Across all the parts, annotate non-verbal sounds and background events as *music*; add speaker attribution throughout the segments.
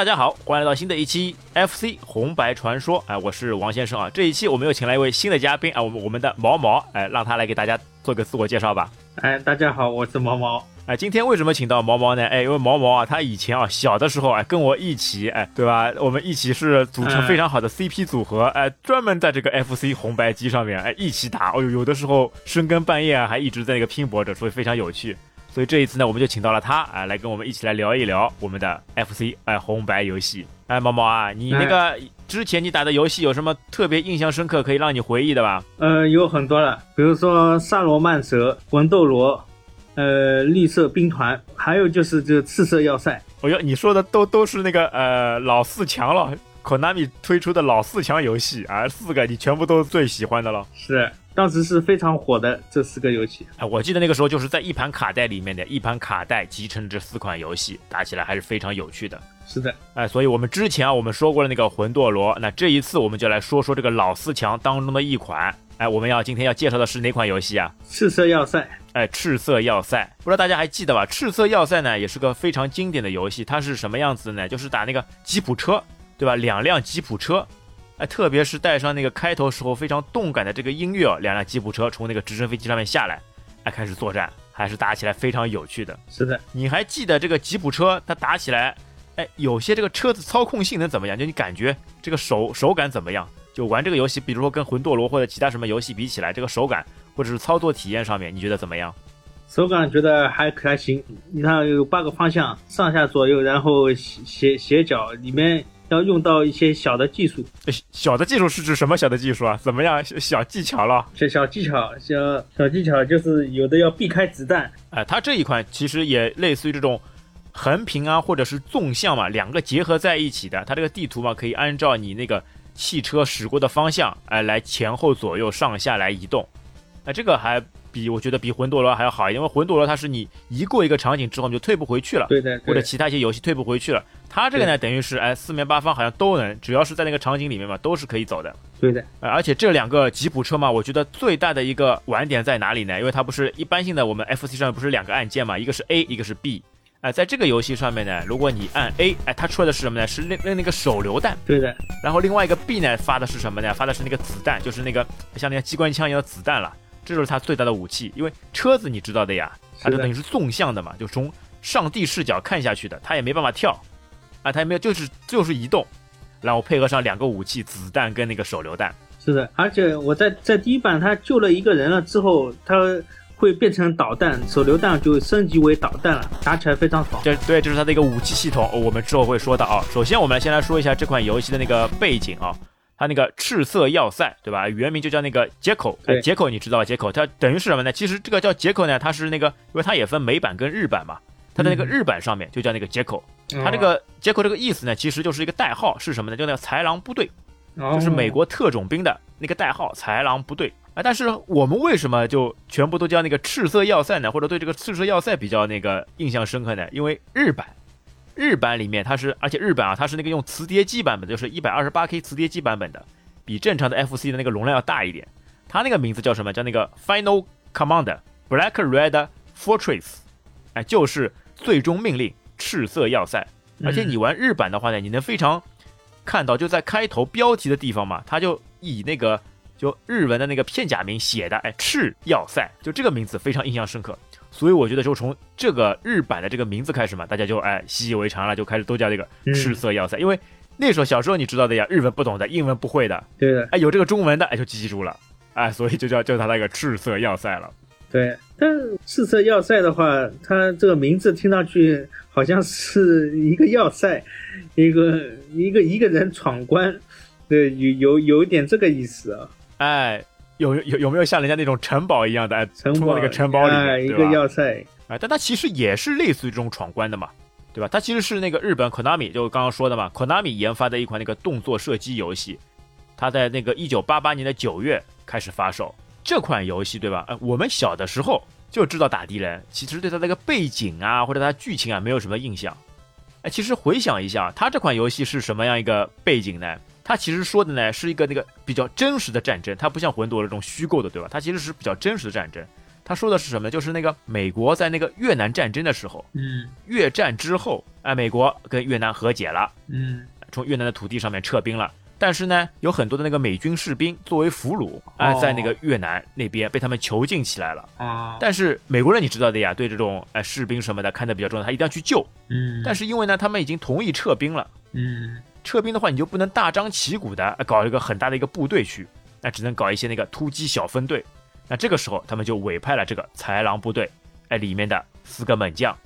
Speaker 1: 大家好，欢迎来到新的一期 FC 红白传说。哎，我是王先生啊。这一期我们又请来一位新的嘉宾啊，我们我们的毛毛，哎，让他来给大家做个自我介绍吧。
Speaker 2: 哎，大家好，我是毛毛。
Speaker 1: 哎，今天为什么请到毛毛呢？哎，因为毛毛啊，他以前啊小的时候哎跟我一起哎，对吧？我们一起是组成非常好的 CP 组合，哎，专门在这个 FC 红白机上面哎一起打。哦呦，有的时候深更半夜啊，还一直在那个拼搏着，所以非常有趣。所以这一次呢，我们就请到了他啊，来跟我们一起来聊一聊我们的 FC 哎红白游戏。哎，毛毛啊，你那个之前你打的游戏有什么特别印象深刻可以让你回忆的吧？
Speaker 2: 呃，有很多了，比如说萨罗曼蛇、魂斗罗，呃，绿色兵团，还有就是这个赤色要塞。
Speaker 1: 哦哟，你说的都都是那个呃老四强了，Konami 推出的老四强游戏啊，四个你全部都最喜欢的了。
Speaker 2: 是。当时是非常火的这四个游戏
Speaker 1: 啊，我记得那个时候就是在一盘卡带里面的一盘卡带集成这四款游戏，打起来还是非常有趣的。
Speaker 2: 是的，
Speaker 1: 哎，所以我们之前啊，我们说过了那个魂斗罗，那这一次我们就来说说这个老四强当中的一款。哎，我们要今天要介绍的是哪款游戏啊？
Speaker 2: 赤色要塞。
Speaker 1: 哎，赤色要塞，不知道大家还记得吧？赤色要塞呢，也是个非常经典的游戏。它是什么样子呢？就是打那个吉普车，对吧？两辆吉普车。哎，特别是带上那个开头时候非常动感的这个音乐，两辆吉普车从那个直升飞机上面下来，哎，开始作战，还是打起来非常有趣的。
Speaker 2: 是的，
Speaker 1: 你还记得这个吉普车它打起来，哎，有些这个车子操控性能怎么样？就你感觉这个手手感怎么样？就玩这个游戏，比如说跟魂斗罗或者其他什么游戏比起来，这个手感或者是操作体验上面，你觉得怎么样？
Speaker 2: 手感觉得还还行。你看有八个方向，上下左右，然后斜斜角里面。要用到一些小的技术，
Speaker 1: 小的技术是指什么小的技术啊？怎么样小技巧了？
Speaker 2: 小小技巧，小小技巧就是有的要避开子弹。
Speaker 1: 哎，它这一款其实也类似于这种横屏啊，或者是纵向嘛，两个结合在一起的。它这个地图嘛，可以按照你那个汽车驶过的方向，哎，来前后左右上下来移动。哎，这个还。比我觉得比魂斗罗还要好一点，因为魂斗罗它是你一过一个场景之后你就退不回去了，
Speaker 2: 对的，
Speaker 1: 或者其他一些游戏退不回去了。它这个呢，等于是哎四面八方好像都能，只要是在那个场景里面嘛，都是可以走的。
Speaker 2: 对的，
Speaker 1: 而且这两个吉普车嘛，我觉得最大的一个玩点在哪里呢？因为它不是一般性的，我们 FC 上面不是两个按键嘛，一个是 A，一个是 B。哎，在这个游戏上面呢，如果你按 A，哎，它出来的是什么呢？是那那那个手榴弹。
Speaker 2: 对的。
Speaker 1: 然后另外一个 B 呢，发的是什么呢？发的是那个子弹，就是那个像那个机关枪一样的子弹了。这就是它最大的武器，因为车子你知道的呀，它就等于是纵向的嘛，就从上帝视角看下去的，它也没办法跳，啊，它也没有，就是就是移动，然后配合上两个武器，子弹跟那个手榴弹。
Speaker 2: 是的，而且我在在第一版他救了一个人了之后，他会变成导弹，手榴弹就升级为导弹了，打起来非常爽。
Speaker 1: 这对，这是它的一个武器系统，我们之后会说到啊。首先，我们来先来说一下这款游戏的那个背景啊。它那个赤色要塞，对吧？原名就叫那个接口。哎，杰口你知道吧？接口它等于是什么呢？其实这个叫接口呢，它是那个，因为它也分美版跟日版嘛。它的那个日版上面就叫那个接口。它这个接口这个意思呢，其实就是一个代号，是什么呢？就那个豺狼部队，就是美国特种兵的那个代号，豺狼部队。啊，但是我们为什么就全部都叫那个赤色要塞呢？或者对这个赤色要塞比较那个印象深刻呢？因为日版。日版里面它是，而且日版啊，它是那个用磁碟机版本，就是一百二十八 K 磁碟机版本的，比正常的 FC 的那个容量要大一点。它那个名字叫什么？叫那个 Final Command Black Red Fortress，哎，就是最终命令赤色要塞。而且你玩日版的话呢，你能非常看到，就在开头标题的地方嘛，它就以那个就日文的那个片假名写的，哎，赤要塞，就这个名字非常印象深刻。所以我觉得就从这个日版的这个名字开始嘛，大家就哎习以为常了，就开始都叫这个赤色要塞。因为那时候小时候你知道的呀，日文不懂的，英文不会的，
Speaker 2: 对的，
Speaker 1: 哎有这个中文的，哎就记住了，哎所以就叫叫它那个赤色要塞了。
Speaker 2: 对，但赤色要塞的话，它这个名字听上去好像是一个要塞，一个一个一个人闯关，对，有有有一点这个意思啊，
Speaker 1: 哎。有有有没有像人家那种城堡一样的，
Speaker 2: 冲到
Speaker 1: 那个城堡里面，
Speaker 2: 一个要塞
Speaker 1: 啊？但它其实也是类似于这种闯关的嘛，对吧？它其实是那个日本 Konami 就刚刚说的嘛，Konami 研发的一款那个动作射击游戏，它在那个一九八八年的九月开始发售。这款游戏对吧？呃，我们小的时候就知道打敌人，其实对它那个背景啊或者它剧情啊没有什么印象。哎，其实回想一下，它这款游戏是什么样一个背景呢？它其实说的呢是一个那个比较真实的战争，它不像魂斗罗这种虚构的，对吧？它其实是比较真实的战争。他说的是什么？就是那个美国在那个越南战争的时候，
Speaker 2: 嗯
Speaker 1: 越战之后，哎，美国跟越南和解了，
Speaker 2: 嗯
Speaker 1: 从越南的土地上面撤兵了。但是呢，有很多的那个美军士兵作为俘虏，哎，
Speaker 2: 哦
Speaker 1: 在那个越南那边被他们囚禁起来了。
Speaker 2: 啊，
Speaker 1: 但是美国人你知道的呀，对这种哎士兵什么的看得比较重要，他一定要去救。
Speaker 2: 嗯，
Speaker 1: 但是因为呢，他们已经同意撤兵了，
Speaker 2: 嗯
Speaker 1: 撤兵的话，你就不能大张旗鼓的呃搞一个很大的一个部队去，那只能搞一些那个突击小分队。那这个时候，他们就委派了这个豺狼部队，哎，里面的四个猛将，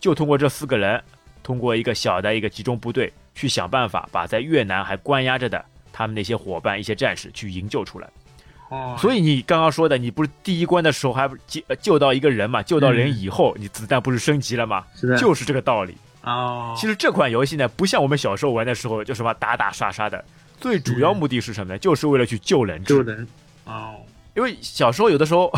Speaker 1: 就通过这四个人，通过一个小的一个集中部队，去想办法把在越南还关押着的他们那些伙伴、一些战士去营救出来。
Speaker 2: 哦，
Speaker 1: 所以你刚刚说的，你不是第一关的时候还不救呃救到一个人嘛？救到人以后，你子弹不是升级了吗？
Speaker 2: 是的，
Speaker 1: 就是这个道理。
Speaker 2: 哦，
Speaker 1: 其实这款游戏呢，不像我们小时候玩的时候就什么打打杀杀的，最主要目的是什么呢？就是为了去救人质。
Speaker 2: 救人，哦，
Speaker 1: 因为小时候有的时候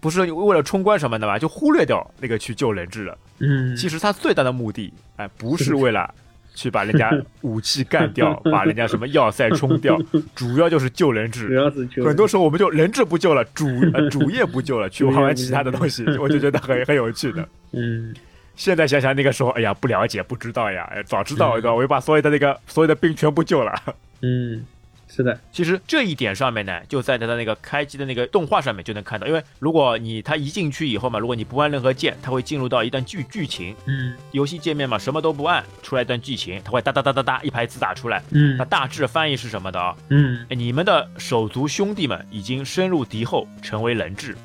Speaker 1: 不是为了冲关什么的嘛，就忽略掉那个去救人质了。
Speaker 2: 嗯，
Speaker 1: 其实它最大的目的，哎，不是为了去把人家 *laughs* 武器干掉，把人家什么要塞冲掉，*laughs* 主要就是救人
Speaker 2: 主
Speaker 1: 质。
Speaker 2: 要是救人
Speaker 1: 很多时候我们就人质不救了，主呃主业不救了，去玩玩其他的东西，*laughs* 我就觉得很很有趣的。
Speaker 2: 嗯
Speaker 1: 现在想想那个时候，哎呀，不了解，不知道呀，哎，早知道对吧？我就把所有的那个所有的兵全部救了。
Speaker 2: 嗯，是的，
Speaker 1: 其实这一点上面呢，就在它的那个开机的那个动画上面就能看到，因为如果你它一进去以后嘛，如果你不按任何键，它会进入到一段剧剧情，
Speaker 2: 嗯
Speaker 1: 游戏界面嘛，什么都不按，出来一段剧情，它会哒哒哒哒哒一排字打出来。
Speaker 2: 嗯
Speaker 1: 那大致翻译是什么的啊？
Speaker 2: 嗯
Speaker 1: 哎，你们的手足兄弟们已经深入敌后，成为人质。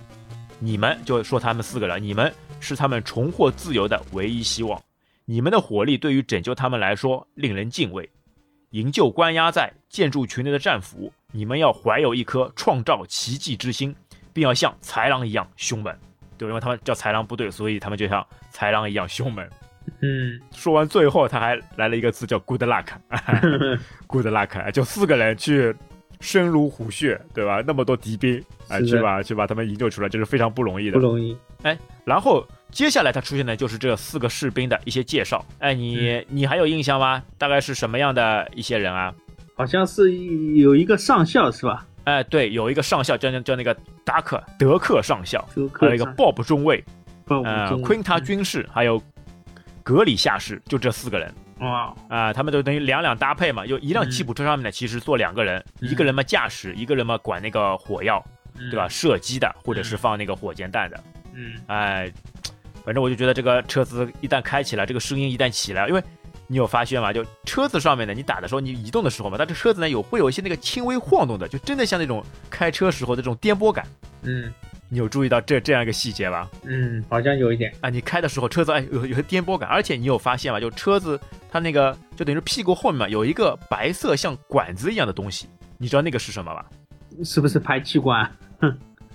Speaker 1: 你们就说他们四个人，你们是他们重获自由的唯一希望。你们的火力对于拯救他们来说令人敬畏。营救关押在建筑群内的战俘，你们要怀有一颗创造奇迹之心，并要像豺狼一样凶猛。对，因为他们叫豺狼部队，所以他们就像豺狼一样凶猛。
Speaker 2: 嗯 *laughs*
Speaker 1: 说完最后，他还来了一个字叫 “good luck”，good luck，就四个人去深入虎穴，对吧？那么多敌兵啊，去把去把他们营救出来，这是非常不容易的。
Speaker 2: 不容易，
Speaker 1: 然后接下来他出现的就是这四个士兵的一些介绍。哎，你你还有印象吗？大概是什么样的一些人啊？
Speaker 2: 好像是有一个上校是吧？
Speaker 1: 哎，对，有一个上校叫叫叫那个达克德克上校，还有一个 Bob 中尉，
Speaker 2: 鲍
Speaker 1: 呃
Speaker 2: 中
Speaker 1: ，Quinta 军士，还有格里下士，就这四个人。
Speaker 2: 哇，
Speaker 1: 啊、他们就等于两两搭配嘛，就一辆吉普车上面呢，其实坐两个人，
Speaker 2: 嗯
Speaker 1: 一个人嘛驾驶，一个人嘛管那个火药，
Speaker 2: 嗯
Speaker 1: 对吧？？射击的，或者是放那个火箭弹的。
Speaker 2: 嗯
Speaker 1: 哎，反正我就觉得这个车子一旦开起来，这个声音一旦起来，因为你有发现吗？就车子上面呢，你打的时候，你移动的时候嘛，它这车子呢有会有一些那个轻微晃动的，就真的像那种开车时候的这种颠簸感。
Speaker 2: 嗯
Speaker 1: 你有注意到这这样一个细节吧？
Speaker 2: 嗯，好像有一点，
Speaker 1: 啊，你开的时候车子哎有有些颠簸感，而且你有发现吗？就车子它那个就等于是屁股后面嘛有一个白色像管子一样的东西，你知道那个是什么吧？
Speaker 2: 是不是排气管？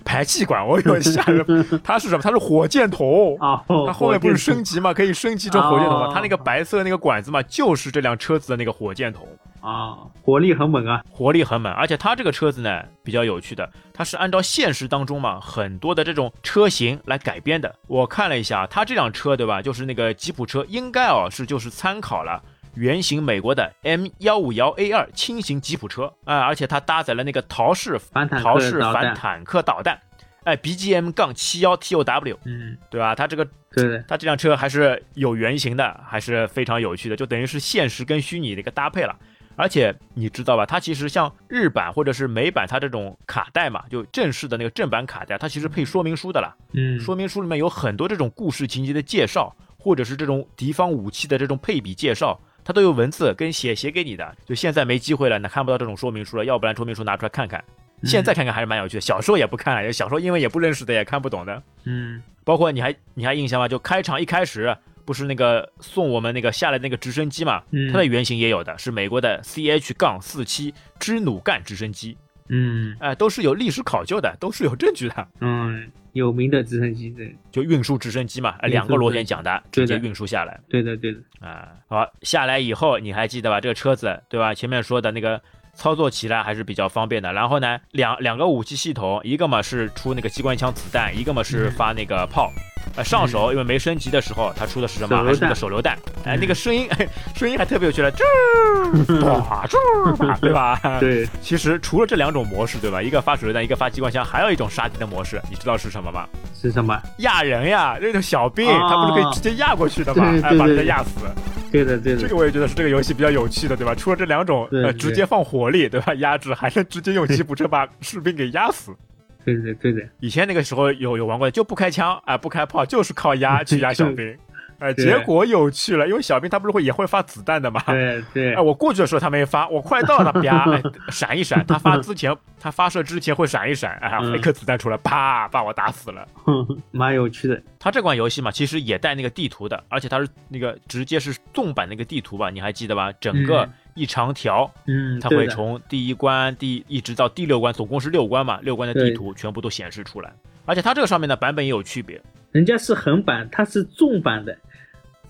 Speaker 1: 排气管，我有吓人，*laughs* 它是什么？它是火箭筒。
Speaker 2: 啊，
Speaker 1: 它后面不是升级嘛，可以升级成火箭筒嘛
Speaker 2: 哦？
Speaker 1: 它那个白色那个管子嘛，就是这辆车子的那个火箭筒，
Speaker 2: 啊，火力很猛啊，
Speaker 1: 火力很猛。而且它这个车子呢比较有趣的，它是按照现实当中嘛很多的这种车型来改编的。我看了一下，它这辆车对吧，就是那个吉普车，应该哦是就是参考了。原型美国的 M 幺五幺 A 二轻型吉普车啊、而且它搭载了那个陶式
Speaker 2: 反坦克
Speaker 1: 陶式
Speaker 2: 导弹
Speaker 1: 反坦克导弹，哎，BGM 杠七幺 TOW，
Speaker 2: 嗯，
Speaker 1: 对吧？它这个
Speaker 2: 对的，
Speaker 1: 它这辆车还是有原型的，还是非常有趣的，就等于是现实跟虚拟的一个搭配了。而且你知道吧，它其实像日版或者是美版，它这种卡带嘛，就正式的那个正版卡带，它其实配说明书的啦。
Speaker 2: 嗯，
Speaker 1: 说明书里面有很多这种故事情节的介绍，或者是这种敌方武器的这种配比介绍，它都有文字跟写写给你的。就现在没机会了，那看不到这种说明书了，要不然说明书拿出来看看。现在看看还是蛮有趣的，小时候也不看啊，小时候因为也不认识的，也看不懂的。
Speaker 2: 嗯
Speaker 1: 包括你还你还印象吗？就开场一开始不是那个送我们那个下来那个直升机嘛，
Speaker 2: 嗯，
Speaker 1: 它的原型也有的，是美国的 CH 杠四七支努干直升机，
Speaker 2: 嗯
Speaker 1: 哎、都是有历史考究的，都是有证据的。
Speaker 2: 嗯，有名的直升机，对
Speaker 1: 就运输直升机嘛，两个螺旋桨的，直接运输下来
Speaker 2: 对的对的，
Speaker 1: 啊。好，下来以后你还记得吧？这个车子对吧？前面说的那个操作起来还是比较方便的。然后呢，两两个武器系统，一个嘛是出那个机关枪子弹，一个嘛是发那个炮。呃，上手因为没升级的时候，它出的是什么？还是那个手榴弹？哎，那个声音，声音还特别有趣了，啾，哇，啾，*laughs* 对吧？
Speaker 2: 对。
Speaker 1: 其实除了这两种模式，对吧？一个发手榴弹，一个发机关枪，还有一种杀敌的模式，你知道是什么吗？
Speaker 2: 是什么？
Speaker 1: 压人呀，那种小兵，他不是可以直接压过去的吗？
Speaker 2: 哎，
Speaker 1: 把人家压死。
Speaker 2: 对的，对的。
Speaker 1: 这个我也觉得是这个游戏比较有趣的，对吧？除了这两种，呃，直接放火力，对吧？压制，还能直接用吉普车把士兵给压死。
Speaker 2: 对对对对，
Speaker 1: 以前那个时候有有玩过的，就不开枪啊，不开炮，就是靠压去压小 *laughs* 兵。哎，结果有趣了，因为小兵他不是会也会发子弹的嘛？
Speaker 2: 对对。
Speaker 1: 哎，我过去的时候他没发，我快到了，啪，*laughs* 闪一闪。他发之前，他发射之前会闪一闪，哎，一颗子弹出来，啪，把我打死了。*laughs*
Speaker 2: 蛮有趣的。
Speaker 1: 他这款游戏嘛，其实也带那个地图的，而且它是那个直接是纵版那个地图吧？你还记得吧？整个一长条，
Speaker 2: 嗯，
Speaker 1: 它会从第一关第一直到第六关，总共是六关嘛？六关的地图全部都显示出来。而且它这个上面的版本也有区别，
Speaker 2: 人家是横版，它是纵版的。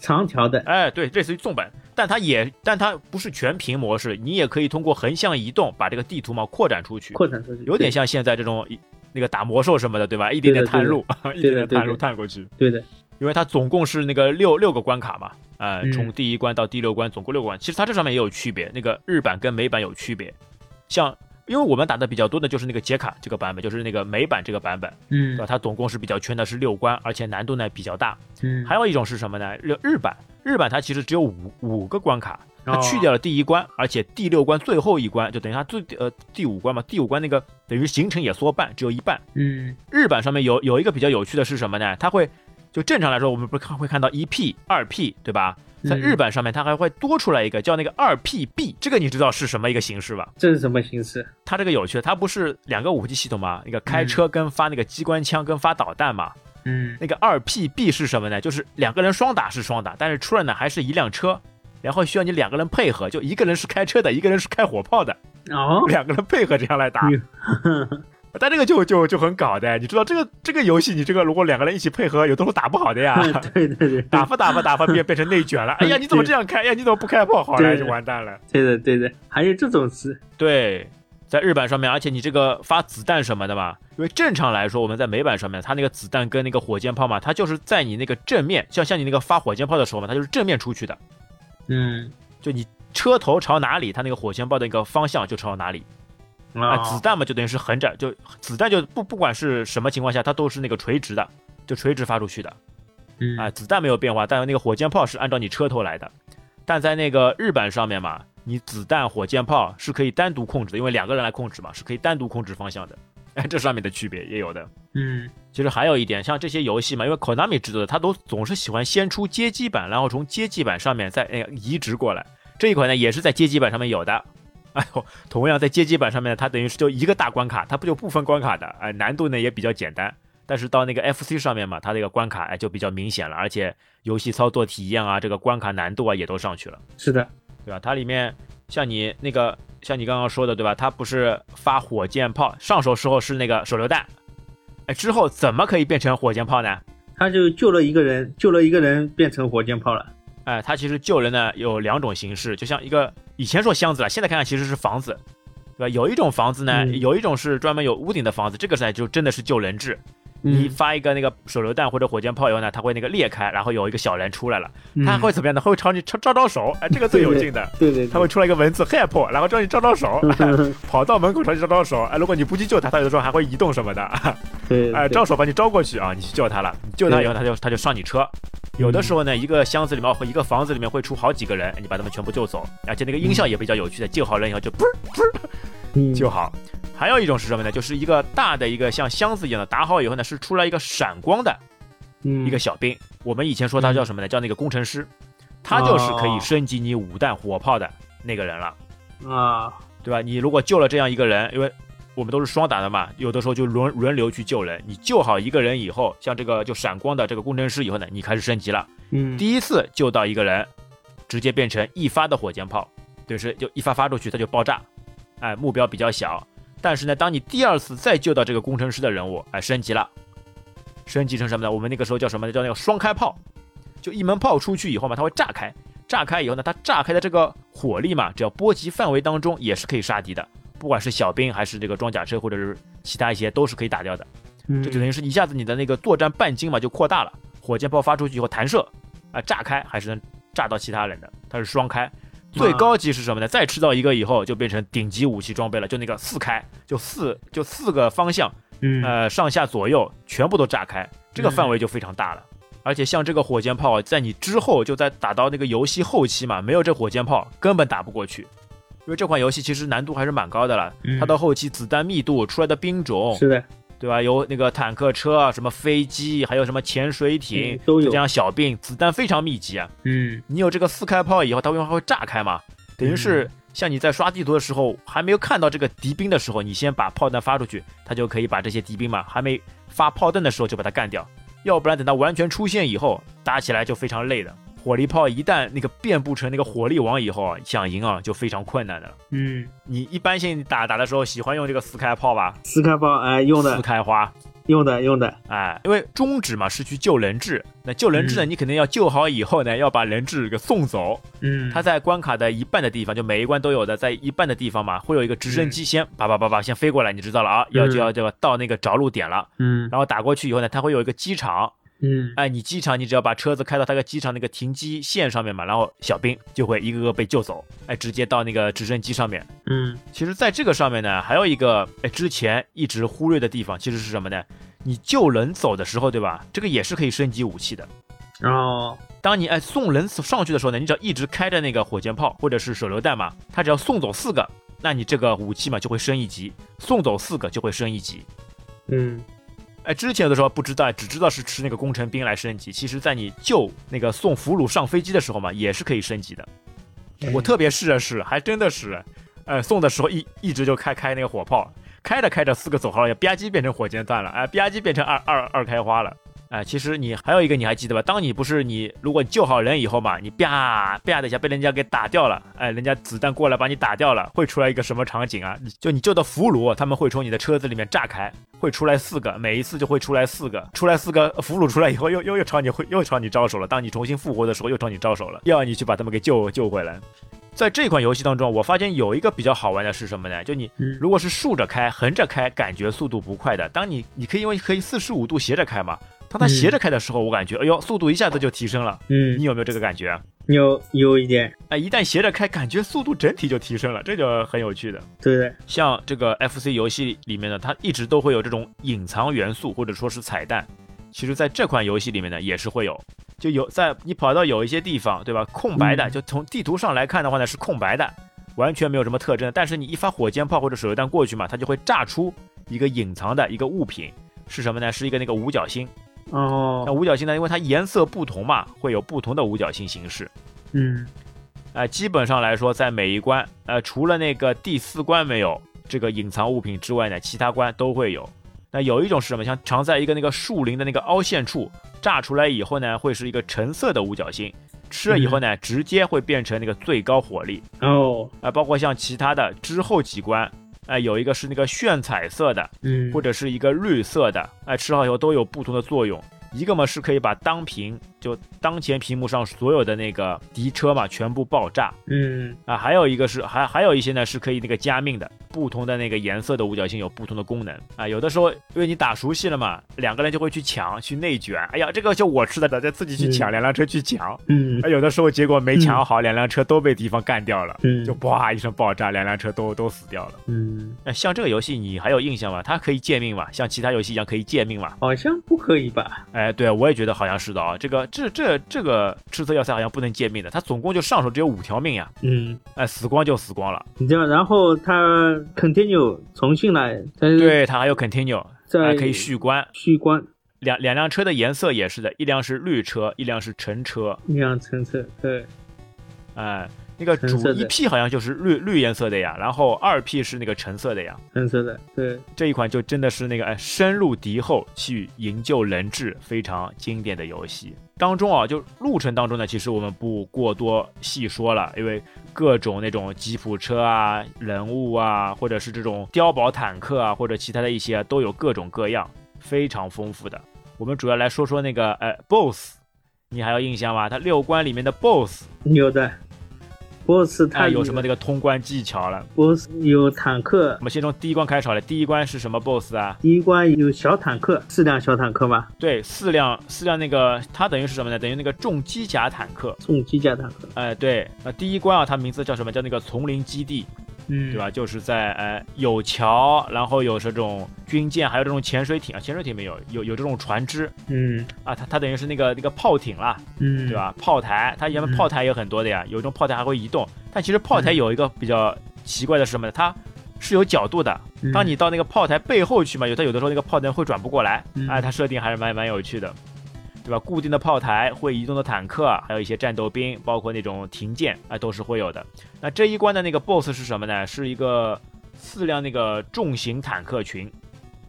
Speaker 2: 长条的，
Speaker 1: 哎，对，类似于纵版，但它也，但它不是全屏模式，你也可以通过横向移动把这个地图嘛扩展出去，
Speaker 2: 扩展出去，
Speaker 1: 有点像现在这种那个打魔兽什么的，对吧？一点点探路，一点点探路探过去，
Speaker 2: 对的，
Speaker 1: 因为它总共是那个六六个关卡嘛，呃，从第一关到第六关总共六关，其实它这上面也有区别，那个日版跟美版有区别，像。因为我们打的比较多的就是那个杰卡这个版本，就是那个美版这个版本，
Speaker 2: 嗯，
Speaker 1: 对吧？它总共是比较圈的是六关，而且难度呢比较大，
Speaker 2: 嗯。
Speaker 1: 还有一种是什么呢？日日版，日版它其实只有五五个关卡，它去掉了第一关，而且第六关最后一关就等于它最呃第五关嘛，第五关那个等于行程也缩半，只有一半，
Speaker 2: 嗯。
Speaker 1: 日版上面有有一个比较有趣的是什么呢？它会就正常来说，我们不是看会看到一 P 二 P 对吧？在日版上面，它还会多出来一个叫那个二 PB，这个你知道是什么一个形式吧？
Speaker 2: 这是什么形式？
Speaker 1: 它这个有趣，它不是两个武器系统吗？一个开车跟发那个机关枪跟发导弹嘛。
Speaker 2: 嗯。
Speaker 1: 那个二 PB 是什么呢？就是两个人双打是双打，但是出来呢还是一辆车，然后需要你两个人配合，就一个人是开车的，一个人是开火炮的。
Speaker 2: 哦。
Speaker 1: 两个人配合这样来打。但这个就就就很搞的，你知道这个这个游戏，你这个如果两个人一起配合，有的时候打不好的呀。*laughs*
Speaker 2: 对对对，*laughs*
Speaker 1: 打发打发打发变变成内卷了。*laughs* 哎呀，你怎么这样开？哎呀，你怎么不开炮？好了，就完蛋了。
Speaker 2: 对的对的，还有这种事。
Speaker 1: 对，在日版上面，而且你这个发子弹什么的嘛，因为正常来说，我们在美版上面，它那个子弹跟那个火箭炮嘛，它就是在你那个正面，像像你那个发火箭炮的时候嘛，它就是正面出去的。
Speaker 2: 嗯，
Speaker 1: 就你车头朝哪里，它那个火箭炮的一个方向就朝哪里。啊，子弹嘛，就等于是横着，就子弹就不不管是什么情况下，它都是那个垂直的，就垂直发出去的。
Speaker 2: 嗯，
Speaker 1: 啊，子弹没有变化，但是那个火箭炮是按照你车头来的。但在那个日版上面嘛，你子弹、火箭炮是可以单独控制的，因为两个人来控制嘛，是可以单独控制方向的。哎，这上面的区别也有的。
Speaker 2: 嗯，
Speaker 1: 其实还有一点，像这些游戏嘛，因为 Konami 制作的，它都总是喜欢先出街机版，然后从街机版上面再哎移植过来。这一款呢，也是在街机版上面有的。哎呦，同样在街机版上面，它等于是就一个大关卡，它不就不分关卡的？哎，难度呢也比较简单。但是到那个 FC 上面嘛，它这个关卡哎就比较明显了，而且游戏操作体验啊，这个关卡难度啊也都上去了。
Speaker 2: 是的，
Speaker 1: 对吧？它里面像你那个像你刚刚说的，对吧？它不是发火箭炮，上手时候是那个手榴弹，哎，之后怎么可以变成火箭炮呢？
Speaker 2: 他就救了一个人，救了一个人变成火箭炮了。
Speaker 1: 哎，他其实救人呢有两种形式，就像一个以前说箱子了，现在看看其实是房子，对吧？有一种房子呢，有一种是专门有屋顶的房子，这个呢就真的是救人质。你发一个那个手榴弹或者火箭炮以后呢，它会那个裂开，然后有一个小人出来了，他会怎么样呢？会朝你招招招手，哎，这个最有劲的，*laughs*
Speaker 2: 对对，
Speaker 1: 他会出来一个文字 help，然后朝你招招手，跑到门口朝你招招手，哎，如果你不去救他，他有的时候还会移动什么的，*laughs*
Speaker 2: 对，
Speaker 1: 哎，招手把你招过去啊，你去救他了，你救他以后他就他就上你车。有的时候呢，一个箱子里面或一个房子里面会出好几个人，你把他们全部救走，而且那个音效也比较有趣的，救好人以后就噗噗就好。还有一种是什么呢？就是一个大的一个像箱子一样的打好以后呢，是出来一个闪光的一个小兵。我们以前说他叫什么呢？叫那个工程师，他就是可以升级你五弹火炮的那个人了
Speaker 2: 啊，
Speaker 1: 对吧？你如果救了这样一个人，因为我们都是双打的嘛，有的时候就轮轮流去救人。你救好一个人以后，像这个就闪光的这个工程师以后呢，你开始升级了。
Speaker 2: 嗯，
Speaker 1: 第一次救到一个人，直接变成一发的火箭炮，就是就一发发出去它就爆炸，哎，目标比较小。但是呢，当你第二次再救到这个工程师的人物，哎，升级了，升级成什么呢？我们那个时候叫什么呢？叫那个双开炮，就一门炮出去以后嘛，它会炸开。炸开以后呢，它炸开的这个火力嘛，只要波及范围当中也是可以杀敌的，不管是小兵还是这个装甲车或者是其他一些都是可以打掉的。这就等于是一下子你的那个作战半径嘛就扩大了，火箭炮发出去以后弹射啊炸开还是能炸到其他人的，它是双开。最高级是什么呢？再吃到一个以后就变成顶级武器装备了，就那个四开，就四就四个方向，呃上下左右全部都炸开，这个范围就非常大了。而且像这个火箭炮，在你之后就在打到那个游戏后期嘛，没有这火箭炮根本打不过去，因为这款游戏其实难度还是蛮高的了。它到后期子弹密度出来的兵种
Speaker 2: 是的。
Speaker 1: 对吧？有那个坦克车啊，什么飞机，还有什么潜水艇，
Speaker 2: 都有
Speaker 1: 这样小兵，子弹非常密集啊。
Speaker 2: 嗯，
Speaker 1: 你有这个四开炮以后，它会会炸开嘛？等于是像你在刷地图的时候，还没有看到这个敌兵的时候，你先把炮弹发出去，它就可以把这些敌兵嘛，还没发炮弹的时候就把它干掉。要不然等它完全出现以后，打起来就非常累的。火力炮一旦那个遍布成那个火力网以后啊，想赢啊就非常困难的了。
Speaker 2: 嗯，
Speaker 1: 你一般性打打的时候喜欢用这个四开炮吧？
Speaker 2: 四开炮，哎，用的
Speaker 1: 四开花，
Speaker 2: 用的用的，
Speaker 1: 哎，因为宗旨嘛是去救人质，那救人质呢，你肯定要救好以后呢，要把人质给送走。
Speaker 2: 嗯，
Speaker 1: 他在关卡的一半的地方，就每一关都有的，在一半的地方嘛，会有一个直升机先叭叭叭叭先飞过来，你知道了啊，要就要就要到那个着陆点了。
Speaker 2: 嗯，
Speaker 1: 然后打过去以后呢，它会有一个机场。
Speaker 2: 嗯，
Speaker 1: 哎，你机场，你只要把车子开到他个机场那个停机线上面嘛，然后小兵就会一个个被救走，哎，直接到那个直升机上面。
Speaker 2: 嗯，
Speaker 1: 其实，在这个上面呢，还有一个哎之前一直忽略的地方，其实是什么呢？你救人走的时候，对吧？这个也是可以升级武器的。
Speaker 2: 哦，
Speaker 1: 当你哎送人上去的时候呢，你只要一直开着那个火箭炮或者是手榴弹嘛，他只要送走四个，那你这个武器嘛就会升一级，送走四个就会升一级。
Speaker 2: 嗯。
Speaker 1: 哎，之前的时候不知道，只知道是吃那个工程兵来升级。其实，在你救那个送俘虏上飞机的时候嘛，也是可以升级的。我特别试了试，还真的是，呃，送的时候一一直就开开那个火炮，开着开着四个走号也吧唧变成火箭弹了，哎，吧唧变成二二二开花了。哎，其实你还有一个你还记得吧？当你不是你，如果救好人以后嘛，你啪啪的一下被人家给打掉了，哎，人家子弹过来把你打掉了，会出来一个什么场景啊？就你救的俘虏，他们会从你的车子里面炸开，会出来四个，每一次就会出来四个，出来四个俘虏出来以后，又又又朝你会又朝你招手了。当你重新复活的时候，又朝你招手了，要你去把他们给救救回来。在这款游戏当中，我发现有一个比较好玩的是什么呢？就你如果是竖着开、横着开，感觉速度不快的。当你你可以因为可以四十五度斜着开嘛。当它斜着开的时候，我感觉，哎呦，速度一下子就提升了。
Speaker 2: 嗯，
Speaker 1: 你有没有这个感觉？
Speaker 2: 有有一点。
Speaker 1: 哎，一旦斜着开，感觉速度整体就提升了，这就很有趣的。
Speaker 2: 对，
Speaker 1: 像这个 FC 游戏里面呢，它一直都会有这种隐藏元素或者说是彩蛋。其实，在这款游戏里面呢，也是会有，就有在你跑到有一些地方，对吧？空白的，就从地图上来看的话呢，是空白的，完全没有什么特征。但是你一发火箭炮或者手榴弹过去嘛，它就会炸出一个隐藏的一个物品，是什么呢？是一个那个五角星。
Speaker 2: 哦，
Speaker 1: 那五角星呢？因为它颜色不同嘛，会有不同的五角星形式。
Speaker 2: 嗯，
Speaker 1: 哎，基本上来说，在每一关，呃，除了那个第四关没有这个隐藏物品之外呢，其他关都会有。那有一种是什么？像藏在一个那个树林的那个凹陷处，炸出来以后呢，会是一个橙色的五角星，吃了以后呢，直接会变成那个最高火力。
Speaker 2: 哦，
Speaker 1: 啊，包括像其他的之后几关。哎，有一个是那个炫彩色的，
Speaker 2: 嗯，
Speaker 1: 或者是一个绿色的，哎，吃好以后都有不同的作用。一个嘛是可以把当屏就当前屏幕上所有的那个敌车嘛全部爆炸，
Speaker 2: 嗯
Speaker 1: 啊，还有一个是还还有一些呢是可以那个加命的，不同的那个颜色的五角星有不同的功能啊，有的时候因为你打熟悉了嘛，两个人就会去抢去内卷，哎呀，这个就我吃的，大家自己去抢两辆车去抢，
Speaker 2: 嗯，
Speaker 1: 有的时候结果没抢好，两辆车都被敌方干掉了，
Speaker 2: 嗯，
Speaker 1: 就哇一声爆炸，两辆车都都死掉了，
Speaker 2: 嗯，
Speaker 1: 哎，像这个游戏你还有印象吗？它可以借命吗？像其他游戏一样可以借命吗？
Speaker 2: 好像不可以吧？
Speaker 1: 哎，对，我也觉得好像是的啊。这个这这这个赤色要塞好像不能借命的，它总共就上手只有五条命呀。
Speaker 2: 嗯，
Speaker 1: 哎，死光就死光了。
Speaker 2: 你知道，然后它 continue 重新来，
Speaker 1: 对，它还有 continue，
Speaker 2: 还
Speaker 1: 可以续关。
Speaker 2: 续关。
Speaker 1: 两两辆车的颜色也是的，一辆是绿车，一辆是橙车。
Speaker 2: 一辆橙车，对。
Speaker 1: 哎。那个主一 P 好像就是绿绿颜色的呀，然后二 P 是那个橙色的呀，
Speaker 2: 橙色的。对，
Speaker 1: 这一款就真的是那个哎，深入敌后去营救人质，非常经典的游戏。当中啊，就路程当中呢，其实我们不过多细说了，因为各种那种吉普车啊、人物啊，或者是这种碉堡坦克啊，或者其他的一些都有各种各样，非常丰富的。我们主要来说说那个哎，BOSS。你还有印象吗？它六关里面的 BOSS
Speaker 2: 有的，BOSS 它
Speaker 1: 哎有什么这个通关技巧了
Speaker 2: ？？BOSS 有坦克
Speaker 1: 我，们先从第一关开始好了。第一关是什么 BOSS 啊？
Speaker 2: 第一关有小坦克，四辆小坦克吗，
Speaker 1: 对，四辆四辆那个，它等于是什么呢？等于那个重机甲坦克。
Speaker 2: 重机甲坦克，
Speaker 1: 哎，对，呃，第一关啊，它名字叫什么？叫那个丛林基地，
Speaker 2: 嗯，
Speaker 1: 对吧？？就是在呃有桥，然后有这种军舰，还有这种潜水艇啊，潜水艇没有，有有这种船只
Speaker 2: 嗯
Speaker 1: 啊，它它等于是那个那个炮艇啦，
Speaker 2: 嗯，
Speaker 1: 对？吧？炮台，它原本
Speaker 2: 嗯
Speaker 1: 炮台有很多的呀，有一种炮台还会移动，但其实炮台
Speaker 2: 嗯
Speaker 1: 有一个比较奇怪的是什么呢？它是有角度的，
Speaker 2: 嗯
Speaker 1: 当你到那个炮台背后去嘛，有它有的时候那个炮台会转不过来，
Speaker 2: 嗯
Speaker 1: 哎，它设定还是蛮蛮有趣的，对吧？固定的炮台会移动的坦克，还有一些战斗兵，包括那种停舰，啊，都是会有的。那这一关的那个 BOSS 是什么呢？是一个四辆那个重型坦克群，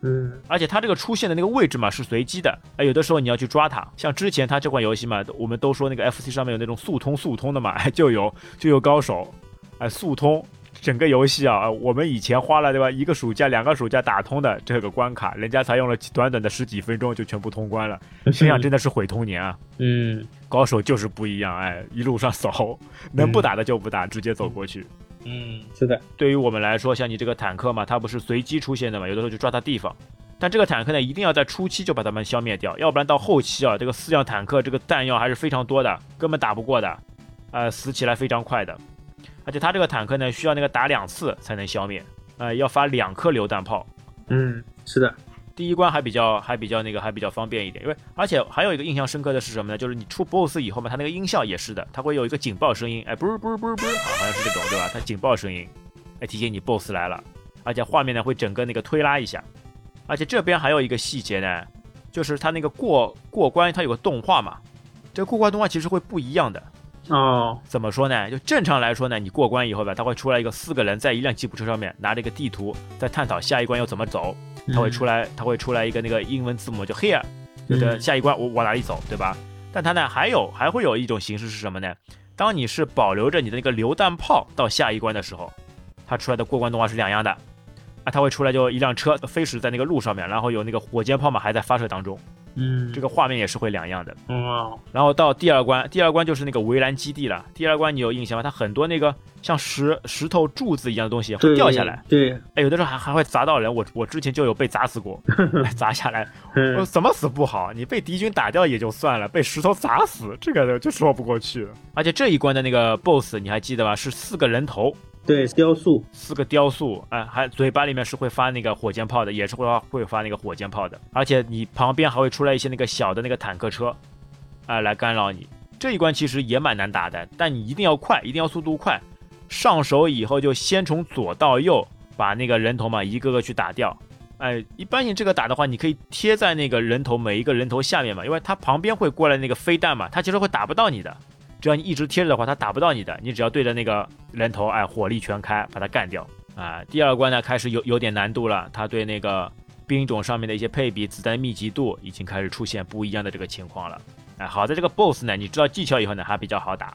Speaker 2: 嗯
Speaker 1: 而且它这个出现的那个位置嘛是随机的，哎，有的时候你要去抓它。像之前它这款游戏嘛，我们都说那个 FC 上面有那种速通速通的嘛，哎，*laughs* 就有就有高手，哎，速通。整个游戏啊，我们以前花了对吧，一个暑假、两个暑假打通的这个关卡，人家才用了短短的十几分钟就全部通关了，*laughs* 想想真的是毁童年啊！
Speaker 2: 嗯
Speaker 1: 高手就是不一样，哎，一路上扫，能不打的就不打，直接走过去。
Speaker 2: 嗯，是的，
Speaker 1: 对于我们来说，像你这个坦克嘛，它不是随机出现的嘛，有的时候就抓它地方。但这个坦克呢，一定要在初期就把它们消灭掉，要不然到后期啊，这个四辆坦克这个弹药还是非常多的，根本打不过的，呃，死起来非常快的。而且它这个坦克呢，需要那个打两次才能消灭，呃，要发两颗榴弹炮。
Speaker 2: 嗯是的，
Speaker 1: 第一关还比较还比较那个还比较方便一点，因为而且还有一个印象深刻的是什么呢？就是你出 BOSS 以后嘛，它那个音效也是的，它会有一个警报声音，哎，不是不是不是不是，啊，好像是这种对吧？它警报声音，哎，提醒你 BOSS 来了，而且画面呢会整个那个推拉一下，而且这边还有一个细节呢，就是它那个过过关它有个动画嘛，这个过关动画其实会不一样的。
Speaker 2: 哦，
Speaker 1: 怎么说呢？就正常来说呢，你过关以后吧，它会出来一个四个人在一辆吉普车上面拿着一个地图，在探讨下一关要怎么走。它会出来，它会出来一个那个英文字母，就 here，有的
Speaker 2: 嗯
Speaker 1: 下一关我往哪里走，对吧？但它呢还有还会有一种形式是什么呢？当你是保留着你的那个榴弹炮到下一关的时候，它出来的过关动画是两样的。啊，它会出来就一辆车飞驶在那个路上面，然后有那个火箭炮嘛还在发射当中，
Speaker 2: 嗯，
Speaker 1: 这个画面也是会两样的。
Speaker 2: 嗯，
Speaker 1: 然后到第二关，第二关就是那个围栏基地了。第二关你有印象吗？它很多那个像石石头柱子一样的东西会掉下来，，
Speaker 2: 对，
Speaker 1: 哎，有的时候还还会砸到人。我我之前就有被砸死过，哎 *laughs* 砸下来，我
Speaker 2: 嗯
Speaker 1: 怎么死不好？你被敌军打掉也就算了，被石头砸死，这个就说不过去。*laughs* 而且这一关的那个 BOSS 你还记得吧？是四个人头，
Speaker 2: 对，雕塑，
Speaker 1: 四个雕塑，哎，还嘴巴里面是会发那个火箭炮的，也是会发会发那个火箭炮的。而且你旁边还会出来一些那个小的那个坦克车，哎，来干扰你。这一关其实也蛮难打的，但你一定要快，一定要速度快。上手以后就先从左到右把那个人头嘛一个个去打掉。哎，一般你这个打的话，你可以贴在那个人头每一个人头下面嘛，因为它旁边会过来那个飞弹嘛，它其实会打不到你的。只要你一直贴着的话，他打不到你的，你只要对着那个人头，哎，火力全开把他干掉。啊，第二关呢开始有有点难度了，他对那个兵种上面的一些配比、子弹密集度已经开始出现不一样的这个情况了。哎，好在这个 BOSS 呢，你知道技巧以后呢，还比较好打。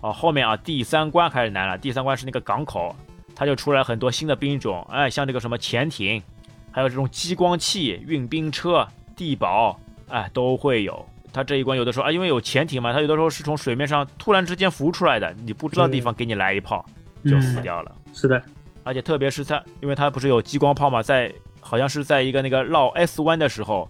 Speaker 1: 哦，后面啊，第三关开始难了。第三关是那个港口，它就出来很多新的兵种，哎，像这个什么潜艇，还有这种激光器、运兵车、地堡，哎，都会有。它这一关有的时候啊，因为有潜艇嘛，它有的时候是从水面上突然之间浮出来的，你不知道地方给你来一炮，就死掉了。
Speaker 2: 是的，
Speaker 1: 而且特别是它，因为它不是有激光炮嘛，在好像是在一个那个绕 S 弯的时候，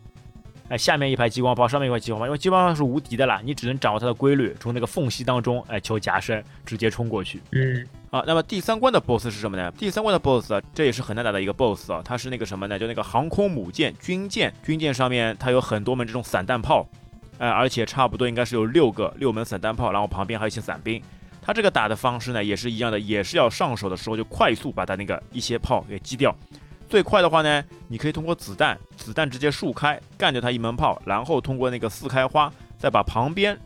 Speaker 1: 哎，下面一排激光炮，上面一排激光炮，因为激光炮是无敌的啦，你只能掌握它的规律，从那个缝隙当中，哎，求夹身，直接冲过去。
Speaker 2: 嗯
Speaker 1: 啊，那么第三关的 BOSS 是什么呢？第三关的 BOSS 啊，这也是很难打的一个 BOSS 啊，它是那个什么呢？就那个航空母舰、军舰，军舰上面它有很多门这种散弹炮，哎，而且差不多应该是有六个六门散弹炮，然后旁边还有一些伞兵。它这个打的方式呢也是一样的，也是要上手的时候就快速把它那个一些炮给击掉。最快的话呢，你可以通过子弹，子弹直接竖开干掉它一门炮，然后通过那个四开花再把旁边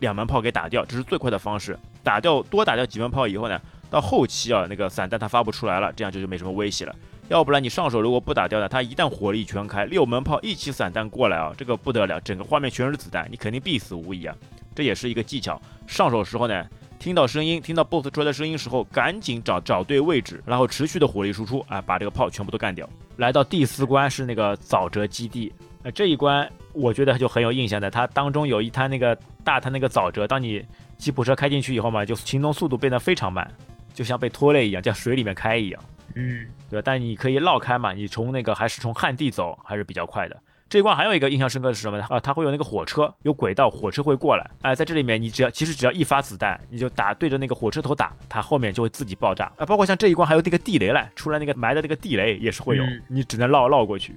Speaker 1: 两门炮给打掉，这是最快的方式。打掉多打掉几门炮以后呢，到后期啊那个散弹它发不出来了，这样就就没什么威胁了。要不然你上手如果不打掉呢，它一旦火力全开，六门炮一起散弹过来啊，这个不得了，整个画面全是子弹，你肯定必死无疑啊。这也是一个技巧，上手时候呢。听到声音，听到 BOSS 出来的声音时候，赶紧找找对位置，然后持续的火力输出啊，把这个炮全部都干掉。来到第四关是那个沼泽基地，呃，这一关我觉得就很有印象的，它当中有一滩那个大滩那个沼泽，当你吉普车开进去以后嘛，就行动速度变得非常慢，就像被拖累一样，在水里面开一样。
Speaker 2: 嗯，
Speaker 1: 对吧？但你可以绕开嘛，你从那个还是从旱地走，还是比较快的。这一关还有一个印象深刻的是什么呢？啊，它会有那个火车，有轨道，火车会过来。哎，在这里面你只要其实只要一发子弹，你就打对着那个火车头打，它后面就会自己爆炸。啊，包括像这一关还有那个地雷来，出来那个埋的那个地雷也是会有，你只能绕绕过去。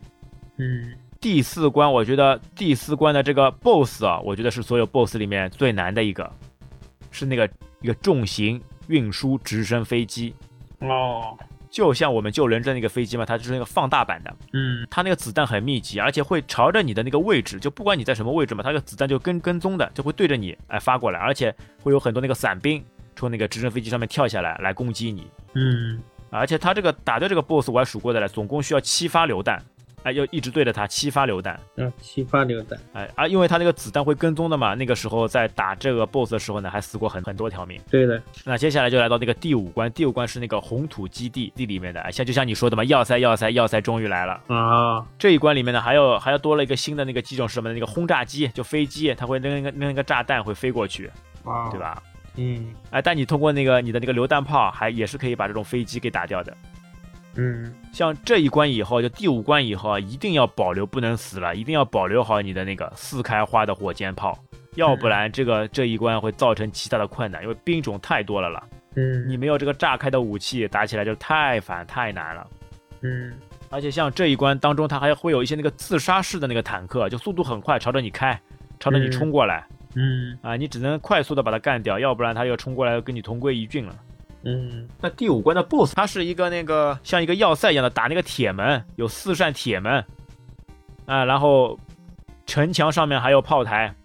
Speaker 2: 嗯，
Speaker 1: 第四关我觉得第四关的这个 BOSS 啊，我觉得是所有 BOSS 里面最难的一个，是那个一个重型运输直升飞机。
Speaker 2: 哦。
Speaker 1: 就像我们救人质那个飞机嘛，它就是那个放大版的，
Speaker 2: 嗯，
Speaker 1: 它那个子弹很密集，而且会朝着你的那个位置，就不管你在什么位置嘛，它那个子弹就跟跟踪的，就会对着你哎发过来，而且会有很多那个伞兵从那个直升飞机上面跳下来来攻击你，
Speaker 2: 嗯，
Speaker 1: 而且它这个打掉这个 BOSS 我还数过的了，总共需要七发榴弹。哎，要一直对着他七发榴弹，
Speaker 2: 嗯，七发榴弹，
Speaker 1: 哎，啊，因为他那个子弹会跟踪的嘛，那个时候在打这个 BOSS 的时候呢，还死过很很多条命。
Speaker 2: 对的，
Speaker 1: 那接下来就来到那个第五关，第五关是那个红土基地地里面的，像就像你说的嘛，要塞要塞要塞终于来了
Speaker 2: 啊！
Speaker 1: 这一关里面呢，还有还要多了一个新的那个机种是什么？那个轰炸机，就飞机，它会扔一个扔一个炸弹会飞过去，
Speaker 2: 啊，
Speaker 1: 对吧？
Speaker 2: 嗯，
Speaker 1: 哎，但你通过那个你的那个榴弹炮，还也是可以把这种飞机给打掉的。
Speaker 2: 嗯，
Speaker 1: 像这一关以后，就第五关以后啊，一定要保留，不能死了，一定要保留好你的那个四开花的火箭炮，要不然这个这一关会造成极大的困难，因为兵种太多了了。
Speaker 2: 嗯，
Speaker 1: 你没有这个炸开的武器，打起来就太烦太难了。
Speaker 2: 嗯，
Speaker 1: 而且像这一关当中，它还会有一些那个自杀式的那个坦克，就速度很快，朝着你开，朝着你冲过来。
Speaker 2: 嗯，
Speaker 1: 啊，你只能快速的把它干掉，要不然它又冲过来跟你同归于尽了。
Speaker 2: 嗯，
Speaker 1: 那第五关的 BOSS，它是一个那个像一个要塞一样的，打那个铁门，有四扇铁门，啊，然后城墙上面还有炮台，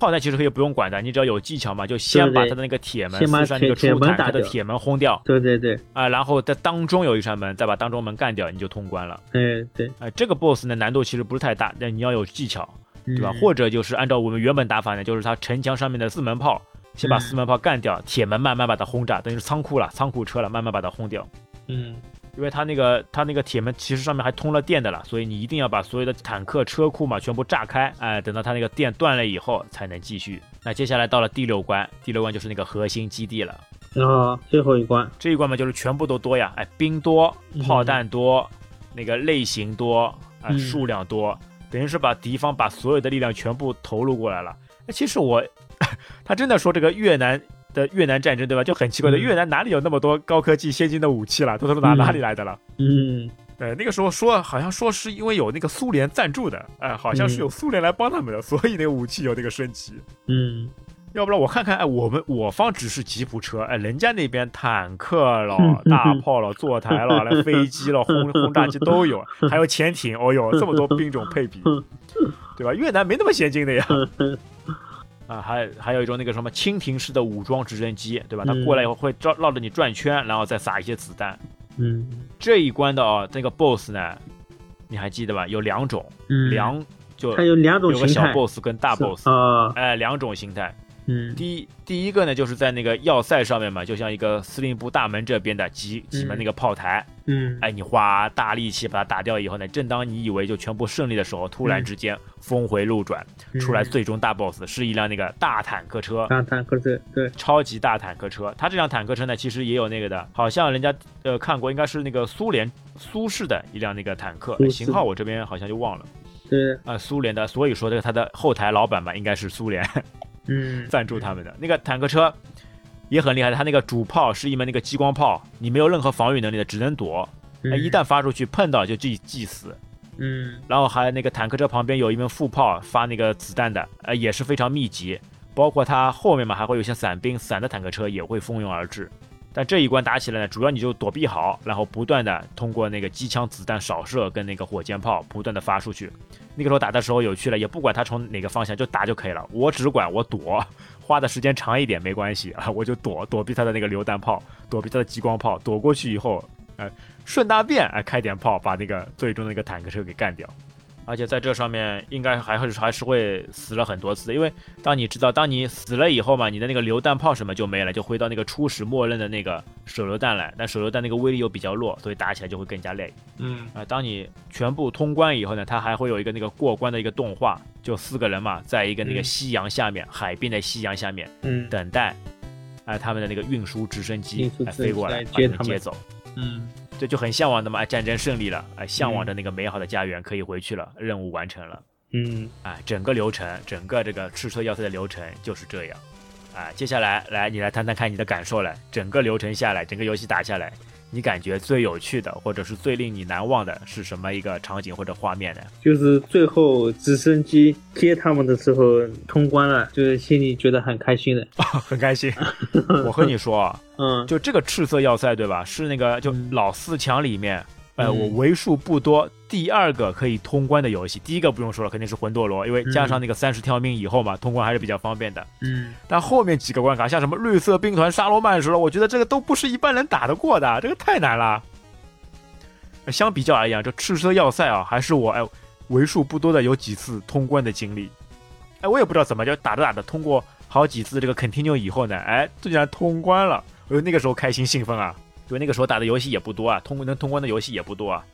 Speaker 1: 炮台其实可以不用管的，你只要有技巧嘛，就先把它的那个铁门，四扇那个出门打的铁门轰掉，
Speaker 2: 对对对，
Speaker 1: 啊，然后在当中有一扇门，再把当中门干掉，你就通关了。
Speaker 2: 对对，
Speaker 1: 啊，这个 BOSS 呢难度其实不是太大，但你要有技巧，对吧？
Speaker 2: 嗯。
Speaker 1: 或者就是按照我们原本打法呢，就是它城墙上面的四门炮。先把四门炮干掉，铁门慢慢把它轰炸，等于是仓库了，仓库车了，慢慢把它轰掉。
Speaker 2: 嗯，
Speaker 1: 因为它那个它那个铁门其实上面还通了电的了，所以你一定要把所有的坦克车库嘛全部炸开，哎，等到它那个电断了以后才能继续。那接下来到了第六关，第六关就是那个核心基地了。
Speaker 2: 啊，最后一关，
Speaker 1: 这一关嘛就是全部都多呀，哎，兵多，炮弹多，那个类型多，啊，数量多，等于是把敌方把所有的力量全部投入过来了。那其实我。他真的说这个越南的越南战争对吧？就很奇怪的，越南哪里有那么多高科技先进的武器了？都是哪哪里来的了？
Speaker 2: 嗯，
Speaker 1: 对，那个时候说好像说是因为有那个苏联赞助的，哎，好像是有苏联来帮他们的，所以那个武器有那个升级。
Speaker 2: 嗯，
Speaker 1: 要不然我看看，哎，我们我方只是吉普车，哎，人家那边坦克了、大炮了、座台了、来飞机了、轰 *laughs* 轰炸机都有，还有潜艇，哦哟，这么多兵种配比，*laughs* 对吧？越南没那么先进的呀。*laughs* 啊，还还有一种那个什么蜻蜓式的武装直升机，对吧？它过来以后会绕绕着你转圈，然后再撒一些子弹。
Speaker 2: 嗯，
Speaker 1: 这一关的哦，那个 BOSS 呢，你还记得吧？有两种，嗯两就
Speaker 2: 它有两种
Speaker 1: 有个小 BOSS 跟大 BOSS
Speaker 2: 啊，
Speaker 1: 哎，两种形态。
Speaker 2: 嗯，
Speaker 1: 第一第一个呢，就是在那个要塞上面嘛，就像一个司令部大门这边的几几门那个炮台，
Speaker 2: 嗯，
Speaker 1: 哎，你花大力气把它打掉以后呢，正当你以为就全部胜利的时候，突然之间峰回路转，出来最终大 boss 是一辆那个大坦克车，
Speaker 2: 大坦克车，对，
Speaker 1: 超级大坦克车。它这辆坦克车呢，其实也有那个的，好像人家呃看过，应该是那个苏联苏式的一辆那个坦克，型号我这边好像就忘了，
Speaker 2: 对，
Speaker 1: 啊，苏联的，所以说这个它的后台老板嘛，应该是苏联。
Speaker 2: 嗯，
Speaker 1: 赞助他们的那个坦克车也很厉害的，它那个主炮是一门那个激光炮，你没有任何防御能力的，只能躲。
Speaker 2: 嗯、
Speaker 1: 一旦发出去碰到就即即死。
Speaker 2: 嗯，
Speaker 1: 然后还有那个坦克车旁边有一门副炮发那个子弹的，呃，也是非常密集。包括它后面嘛还会有一些伞兵，伞的坦克车也会蜂拥而至。但这一关打起来呢，主要你就躲避好，然后不断的通过那个机枪子弹扫射跟那个火箭炮不断的发出去。那个时候打的时候有趣了，也不管他从哪个方向就打就可以了，我只管我躲，花的时间长一点没关系啊，我就躲躲避他的那个榴弹炮，躲避他的激光炮，躲过去以后，呃，顺大便哎开点炮把那个最终的那个坦克车给干掉。而且在这上面应该还是还是会死了很多次的，因为当你知道当你死了以后嘛，你的那个榴弹炮什么就没了，就回到那个初始默认的那个手榴弹来，但手榴弹那个威力又比较弱，所以打起来就会更加累。
Speaker 2: 嗯。
Speaker 1: 啊，当你全部通关以后呢，它还会有一个那个过关的一个动画，就四个人嘛，在一个那个
Speaker 2: 嗯。
Speaker 1: 夕阳下面，海边的夕阳下面
Speaker 2: 嗯。
Speaker 1: 等待，哎、他们的那个运输直升机
Speaker 2: 运输直升机
Speaker 1: 哎飞过来
Speaker 2: 来
Speaker 1: 把
Speaker 2: 他们
Speaker 1: 接走。
Speaker 2: 嗯
Speaker 1: 这就很向往的嘛，哎，战争胜利了，哎，向往着那个美好的家园可以回去了，任务完成了，
Speaker 2: 嗯。
Speaker 1: 哎，整个流程，整个这个赤车要塞的流程就是这样，啊，接下来来你来谈谈看你的感受来，整个流程下来，整个游戏打下来，你感觉最有趣的或者是最令你难忘的是什么一个场景或者画面呢？
Speaker 2: 就是最后直升机接他们的时候通关了，就是心里觉得很开心的。*laughs*
Speaker 1: 很开心，我和你说啊，*laughs*
Speaker 2: 嗯
Speaker 1: 就这个赤色要塞对吧？是那个就老四强里面。呃，
Speaker 2: 嗯
Speaker 1: 我为数不多第二个可以通关的游戏，第一个不用说了，肯定是魂斗罗，因为加上那个三十条命以后嘛，通关还是比较方便的。
Speaker 2: 嗯
Speaker 1: 但后面几个关卡，像什么绿色兵团、沙罗曼什么，我觉得这个都不是一般人打得过的，这个太难了。相比较而言，这赤色要塞啊，还是我哎为数不多的有几次通关的经历。哎，我也不知道怎么就打着打着通过好几次这个 continue 以后呢，哎，竟然通关了。我那个时候开心兴奋啊，因为那个时候打的游戏也不多啊，通能通关的游戏也不多啊。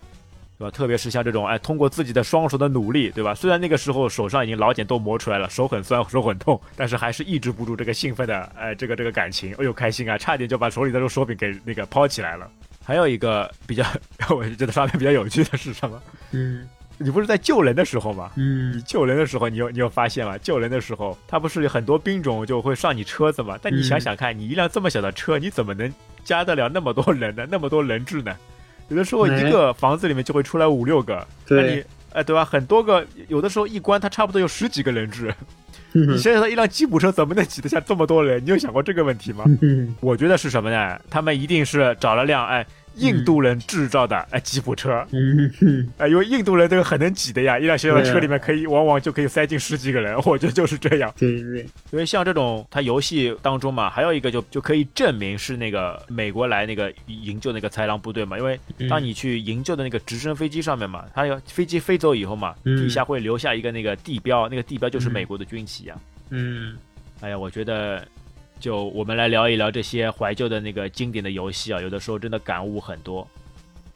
Speaker 1: 对吧？特别是像这种，哎，通过自己的双手的努力，对吧？虽然那个时候手上已经老茧都磨出来了，手很酸，手很痛，但是还是抑制不住这个兴奋的，哎，这个这个感情，哎呦，开心啊，差点就把手里的这个手柄给那个抛起来了。还有一个比较，*laughs* 我觉得上面比较有趣的是什么？
Speaker 2: 嗯
Speaker 1: 你不是在救人的时候吗？嗯你
Speaker 2: 嗯
Speaker 1: 救人的时候，你有你有发现吗？救人的时候，他不是有很多兵种就会上你车子吗？但你想想看，你一辆这么小的车，你怎么能加得了那么多人呢？*laughs* 那么多人质呢？有的时候一个房子里面就会出来五六个，那你
Speaker 2: 对，
Speaker 1: 哎对吧？很多个，有的时候一关它差不多有十几个人质。你
Speaker 2: 嗯
Speaker 1: 想想，一辆吉普车怎么能挤得下这么多人？你有想过这个问题吗？
Speaker 2: 嗯
Speaker 1: 我觉得是什么呢？他们一定是找了辆哎印度人制造的哎吉普车，
Speaker 2: 嗯。嗯 *laughs*
Speaker 1: 哎，因为印度人这个很能挤的呀，一辆小小的车里面可以往往就可以塞进十几个人，*laughs* 我觉得就是这样。
Speaker 2: 对对对，
Speaker 1: 因为像这种它游戏当中嘛，还有一个就就可以证明是那个美国来那个营救那个豺狼部队嘛，因为
Speaker 2: 嗯。
Speaker 1: 当你去营救的那个直升飞机上面嘛，它有飞机飞走以后嘛，
Speaker 2: 嗯。
Speaker 1: 底下会留下一个那个地标，那个地标就是
Speaker 2: 嗯
Speaker 1: 美国的军旗呀。
Speaker 2: 嗯。
Speaker 1: 哎呀，我觉得就我们来聊一聊这些怀旧的那个经典的游戏啊，有的时候真的感悟很多。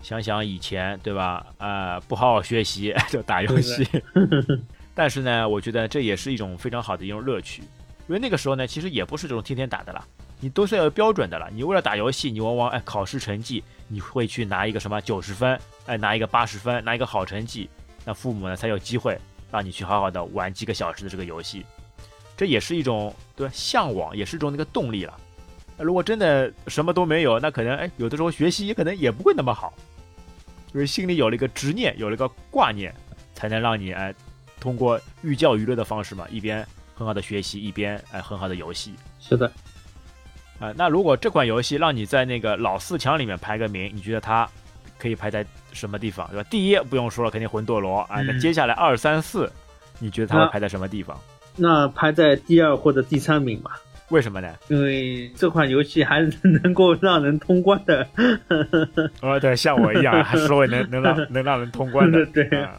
Speaker 1: 想想以前，对吧？啊、不好好学习 *laughs* 就打游戏，*laughs* 但是呢，我觉得这也是一种非常好的一种乐趣，因为那个时候呢，其实也不是这种天天打的啦，你都是要有标准的了。你为了打游戏，你往往哎考试成绩，你会去拿一个什么九十分，哎拿一个八十分，拿一个好成绩，那父母呢才有机会让你去好好的玩几个小时的这个游戏。这也是一种对吧向往，也是一种那个动力了。如果真的什么都没有，那可能哎，有的时候学习也可能也不会那么好，就是心里有了一个执念，有了一个挂念，才能让你哎通过寓教于乐的方式嘛，一边很好的学习，一边哎很好的游戏
Speaker 2: 是的，
Speaker 1: 啊、那如果这款游戏让你在那个老四强里面排个名，你觉得它可以排在什么地方，对吧？第一不用说了，肯定魂斗罗啊。那
Speaker 2: 嗯
Speaker 1: 接下来二三四，你觉得它会排在什么地方？
Speaker 2: 那排在第二或者第三名吧。
Speaker 1: 为什么呢？
Speaker 2: 因为这款游戏还是能够让人通关的，*laughs*
Speaker 1: 哦，对，像我一样，*laughs* 还是会能能让能让人通关的。*laughs*
Speaker 2: 对
Speaker 1: 啊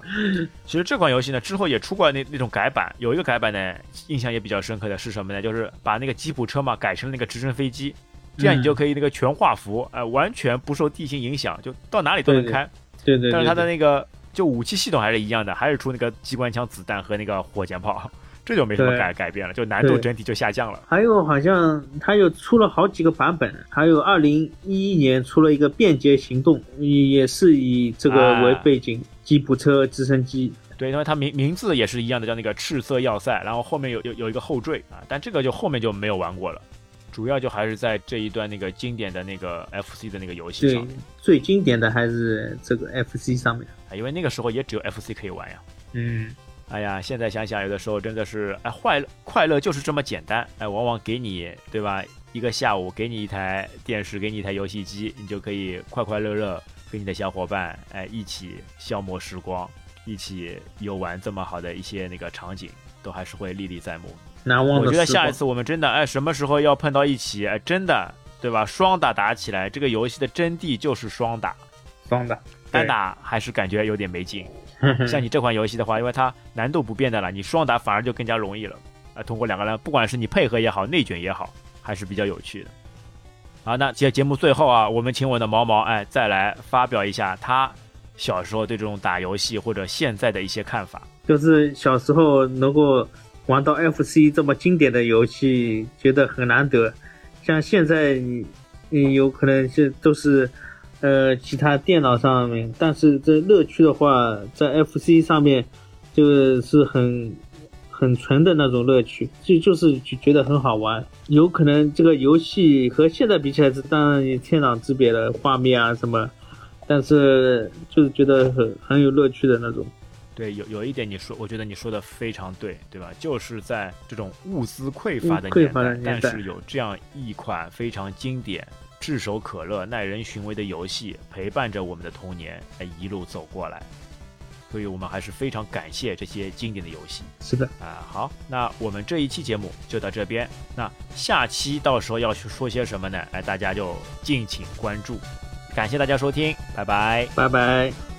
Speaker 1: 其实这款游戏呢，之后也出过那那种改版，有一个改版呢，印象也比较深刻的是什么呢？就是把那个吉普车嘛改成了那个直升飞机，这样你就可以那个全画幅，哎、完全不受地形影响，就到哪里都能开。
Speaker 2: 对对对。
Speaker 1: 但是它的那个就武器系统还是一样的，还是出那个机关枪、子弹和那个火箭炮，这就没什么改改变了，就难度整体就下降了。
Speaker 2: 还有好像它又出了好几个版本，还有二零一一年出了一个便捷行动，也是以这个为背景，吉普车、直升机。
Speaker 1: 对，因为它名名字也是一样的，叫那个赤色要塞，然后后面有有有一个后缀啊，但这个就后面就没有玩过了，主要就还是在这一段那个经典的那个 FC 的那个游戏上面，，
Speaker 2: 最经典的还是这个 FC 上面。
Speaker 1: 啊，因为那个时候也只有 FC 可以玩呀。
Speaker 2: 嗯，
Speaker 1: 哎呀，现在想想，有的时候真的是，哎，快乐快乐就是这么简单，哎，往往给你，对吧？一个下午给你一台电视，给你一台游戏机，你就可以快快乐乐跟你的小伙伴，哎，一起消磨时光，一起游玩这么好的一些那个场景，都还是会历历在目。
Speaker 2: 难忘的
Speaker 1: 我觉得下一次我们真的，哎，什么时候要碰到一起，哎，真的，对吧？双打打起来，这个游戏的真谛就是双打，
Speaker 2: 双打，
Speaker 1: 单打还是感觉有点没劲。*laughs* 像你这款游戏的话，因为它难度不变的了，你双打反而就更加容易了。啊，通过两个人，不管是你配合也好，内卷也好，还是比较有趣的。好，那节节目最后啊，我们请我的毛毛哎，再来发表一下他小时候对这种打游戏或者现在的一些看法。
Speaker 2: 就是小时候能够玩到 FC 这么经典的游戏，觉得很难得。像现在你，你有可能是都是，呃，其他电脑上面，但是这乐趣的话，在 FC 上面就是很。很纯的那种乐趣，就就是觉得很好玩。有可能这个游戏和现在比起来是当然天壤之别的画面啊什么，但是就是觉得很很有乐趣的那种。
Speaker 1: 对，有有一点你说，我觉得你说的非常对，对吧？就是在这种物资匮乏的年代，但是有这样一款非常经典、炙手可热、耐人寻味的游戏陪伴着我们的童年，哎，一路走过来。所以我们还是非常感谢这些经典的游戏。
Speaker 2: 是的
Speaker 1: 啊，好，那我们这一期节目就到这边。那下期到时候要去说些什么呢？哎，大家就敬请关注。感谢大家收听，拜拜，
Speaker 2: 拜拜。